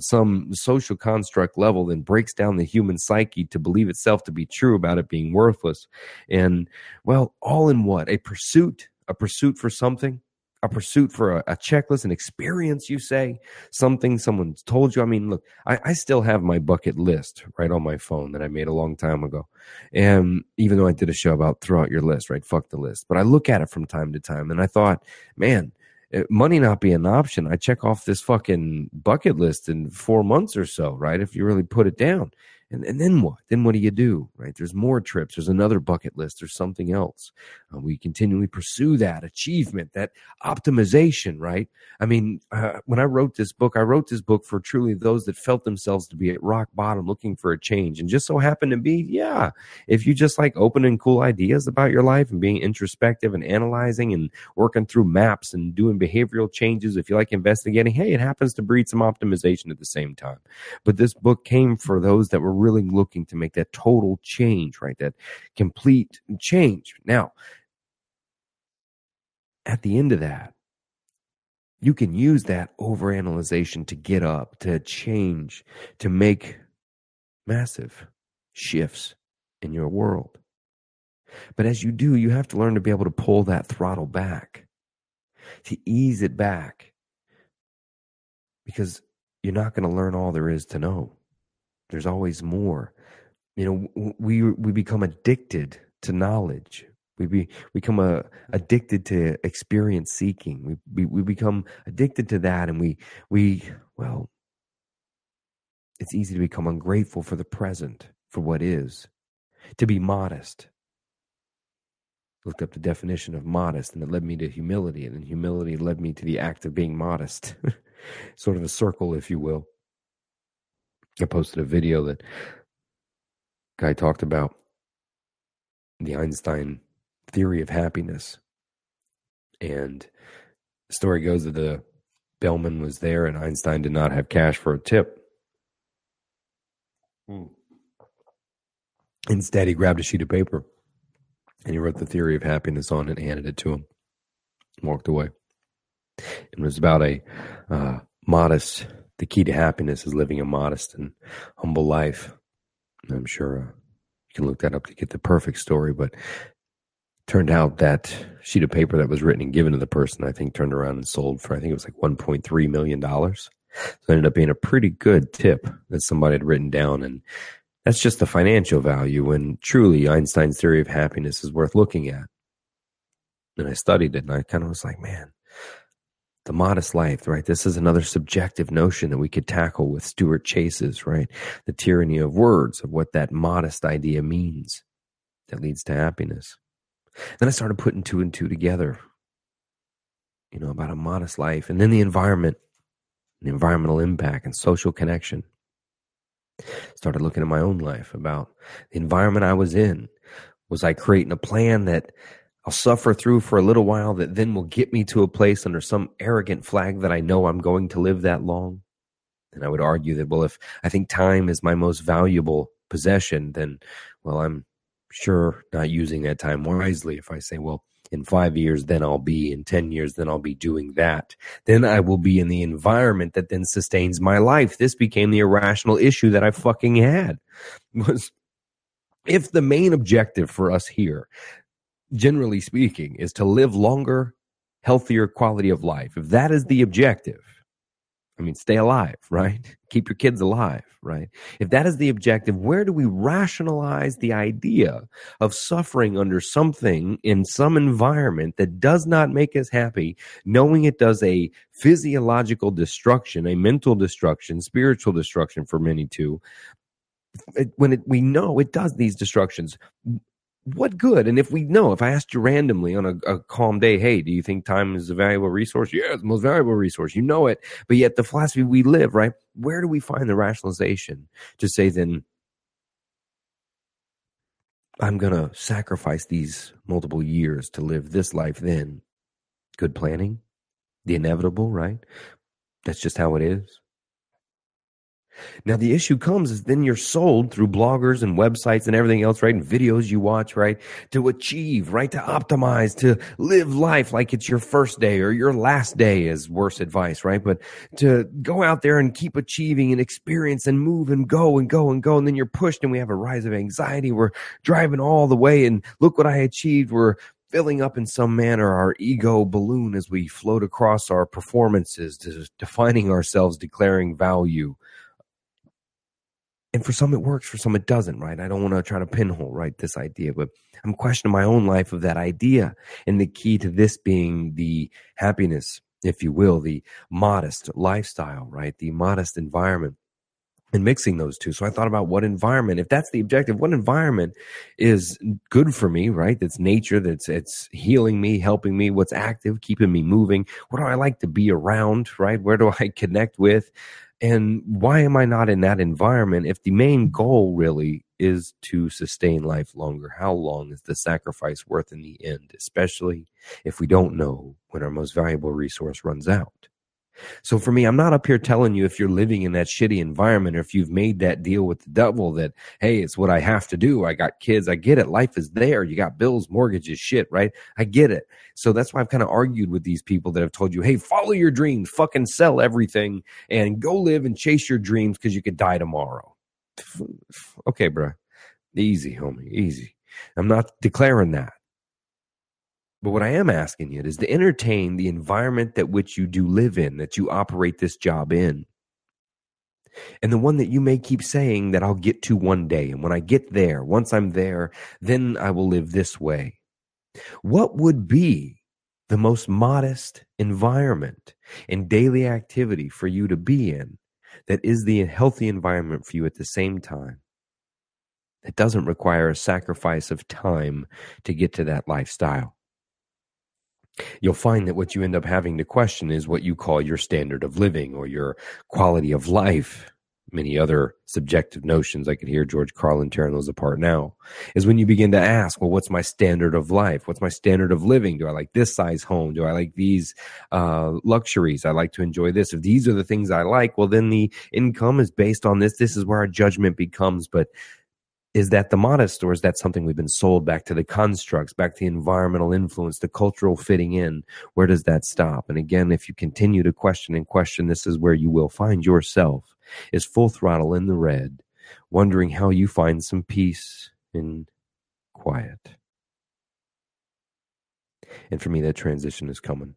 Some social construct level then breaks down the human psyche to believe itself to be true about it being worthless. And well all in what? A pursuit a pursuit for something, a pursuit for a, a, checklist, an experience, you say, something someone's told you. I mean, look, I, I, still have my bucket list right on my phone that I made a long time ago. And even though I did a show about throw out your list, right? Fuck the list. But I look at it from time to time and I thought, man, eh, money not be an option. I check off this fucking bucket list in four months or so, right? If you really put it down. And, and then what? Then what do you do? Right? There's more trips. There's another bucket list. There's something else. We continually pursue that achievement, that optimization, right? I mean, uh, when I wrote this book, I wrote this book for truly those that felt themselves to be at rock bottom looking for a change. And just so happened to be, yeah, if you just like opening cool ideas about your life and being introspective and analyzing and working through maps and doing behavioral changes, if you like investigating, hey, it happens to breed some optimization at the same time. But this book came for those that were really looking to make that total change, right? That complete change. Now, at the end of that, you can use that overanalyzation to get up, to change, to make massive shifts in your world. But as you do, you have to learn to be able to pull that throttle back, to ease it back, because you're not going to learn all there is to know. There's always more. You know, we we become addicted to knowledge. We be, become a, addicted to experience seeking. We, we we become addicted to that, and we we well, it's easy to become ungrateful for the present, for what is, to be modest. Looked up the definition of modest, and it led me to humility, and then humility led me to the act of being modest. [laughs] sort of a circle, if you will. I posted a video that guy talked about the Einstein theory of happiness. And the story goes that the bellman was there and Einstein did not have cash for a tip. Hmm. Instead, he grabbed a sheet of paper and he wrote the theory of happiness on it and handed it to him and walked away. It was about a uh, modest the key to happiness is living a modest and humble life. I'm sure uh, you can look that up to get the perfect story, but turned out that sheet of paper that was written and given to the person, I think, turned around and sold for I think it was like 1.3 million dollars. So it ended up being a pretty good tip that somebody had written down, and that's just the financial value. When truly Einstein's theory of happiness is worth looking at. And I studied it, and I kind of was like, man, the modest life, right? This is another subjective notion that we could tackle with Stuart Chase's, right? The tyranny of words, of what that modest idea means that leads to happiness. Then I started putting two and two together, you know, about a modest life and then the environment, the environmental impact and social connection. Started looking at my own life about the environment I was in. Was I creating a plan that I'll suffer through for a little while that then will get me to a place under some arrogant flag that I know I'm going to live that long. And I would argue that, well, if I think time is my most valuable possession, then, well, I'm sure not using that time wisely. If I say, well, in five years, then I'll be, in 10 years, then I'll be doing that. Then I will be in the environment that then sustains my life. This became the irrational issue that I fucking had [laughs] was if the main objective for us here generally speaking, is to live longer, healthier quality of life. If that is the objective, I mean, stay alive, right? Keep your kids alive, right? If that is the objective, where do we rationalize the idea of suffering under something in some environment that does not make us happy, knowing it does a physiological destruction, a mental destruction, spiritual destruction for many too? When it, we know it does these destructions, what good? And if we know, if I asked you randomly on a, a, calm day, hey, do you think time is a valuable resource? Yeah, it's the most valuable resource. You know it. But yet the philosophy we live, right? Where do we find the rationalization to say then I'm going to sacrifice these multiple years to live this life then? Good planning, the inevitable, right? That's just how it is. Now the issue comes is then you're sold through bloggers and websites and everything else, right? And videos you watch, right? To achieve, right? To optimize, to live life like it's your first day or your last day is worse advice, right? But to go out there and keep achieving and experience and move and go and go and go. And then you're pushed and we have a rise of anxiety. We're driving all the way and look what I achieved. We're filling up in some manner our ego balloon as we float across our performances, defining ourselves, declaring value and for some it works for some it doesn't right? I don't want to try to pinhole right this idea but i'm questioning my own life of that idea and the key to this being the happiness if you will the modest lifestyle right the modest environment and mixing those two. So i thought about what environment if that's the objective what environment is good for me right that's nature that's it's healing me helping me what's active keeping me moving what do i like to be around right where do i [laughs] connect with and why am I not in that environment if the main goal really is to sustain life longer? How long is the sacrifice worth in the end, especially if we don't know when our most valuable resource runs out? So for me, I'm not up here telling you if you're living in that shitty environment or if you've made that deal with the devil that, hey, it's what I have to do. I got kids. I get it. Life is there. You got bills, mortgages, shit, right? I get it. So that's why I've kind of argued with these people that have told you, hey, follow your dreams, fucking sell everything and go live and chase your dreams because you could die tomorrow. Okay, bro. Easy, homie. Easy. I'm not declaring that. But what I am asking you is to entertain the environment that which you do live in, that you operate this job in. And the one that you may keep saying that I'll get to one day. And when I get there, once I'm there, then I will live this way. What would be the most modest environment and daily activity for you to be in that is the healthy environment for you at the same time? It doesn't require a sacrifice of time to get to that lifestyle you'll find that what you end up having to question is what you call your standard of living or your quality of life. Many other subjective notions I could hear George Carlin tearing those apart now is when you begin to ask, well, what's my standard of life? What's my standard of living? Do I like this size home? Do I like these uh, luxuries? I like to enjoy this. If these are the things I like, well, then the income is based on this. This is where our judgment becomes. But is that the modest or is that something we've been sold back to the constructs back to the environmental influence the cultural fitting in. Where does that stop? And again if you continue to question and question this is where you will find yourself is full throttle in the red wondering how you find some peace and quiet. And for me that transition is coming.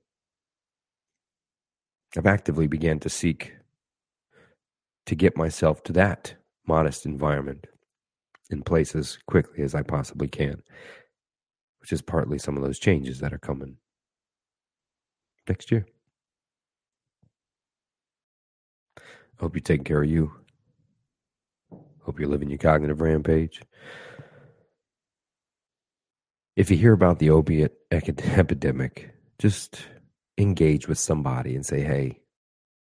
I've actively began to seek to get myself to that modest environment in place as quickly as I possibly can, which is partly some of those changes that are coming next year. I hope you're taking care of you. Hope you're living your cognitive rampage. If you hear about the opiate [laughs] epidemic, just engage with somebody and say, hey,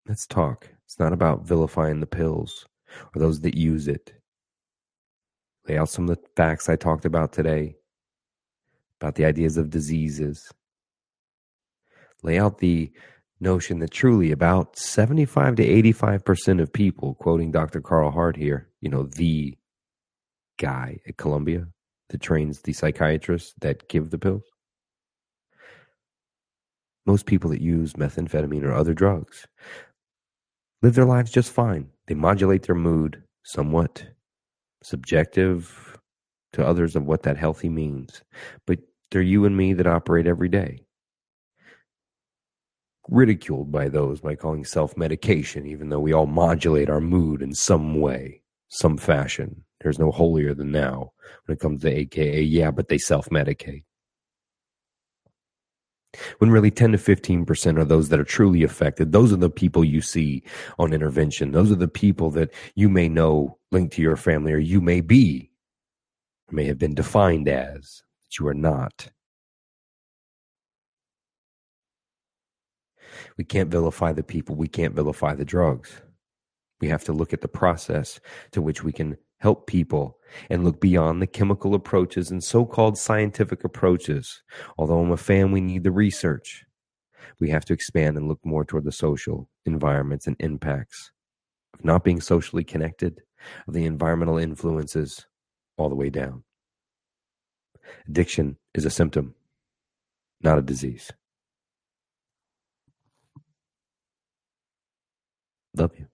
let's talk. It's not about vilifying the pills or those that use it lay out some of the facts I talked about today about the ideas of diseases, lay out the notion that truly about 75 to 85% of people, quoting Dr. Carl Hart here, you know, the guy at Columbia that trains the psychiatrists that give the pills. Most people that use methamphetamine or other drugs live their lives just fine. They modulate their mood somewhat subjective to others of what that healthy means. But they're you and me that operate every day. ridiculed by those by calling self medication, even though we all modulate our mood in some way, some fashion. There's no holier than now when it comes to AKA, yeah, but they self medicate. When really 10 to 15% are those that are truly affected, those are the people you see on intervention. Those are the people that you may know linked to your family or you may be, may have been defined as, that you are not. We can't vilify the people. We can't vilify the drugs. We have to look at the process to which we can help people and look beyond the chemical approaches and so called scientific approaches. Although I'm a fan, we need the research. We have to expand and look more toward the social environments and impacts of not being socially connected, of the environmental influences, all the way down. Addiction is a symptom, not a disease. Love you.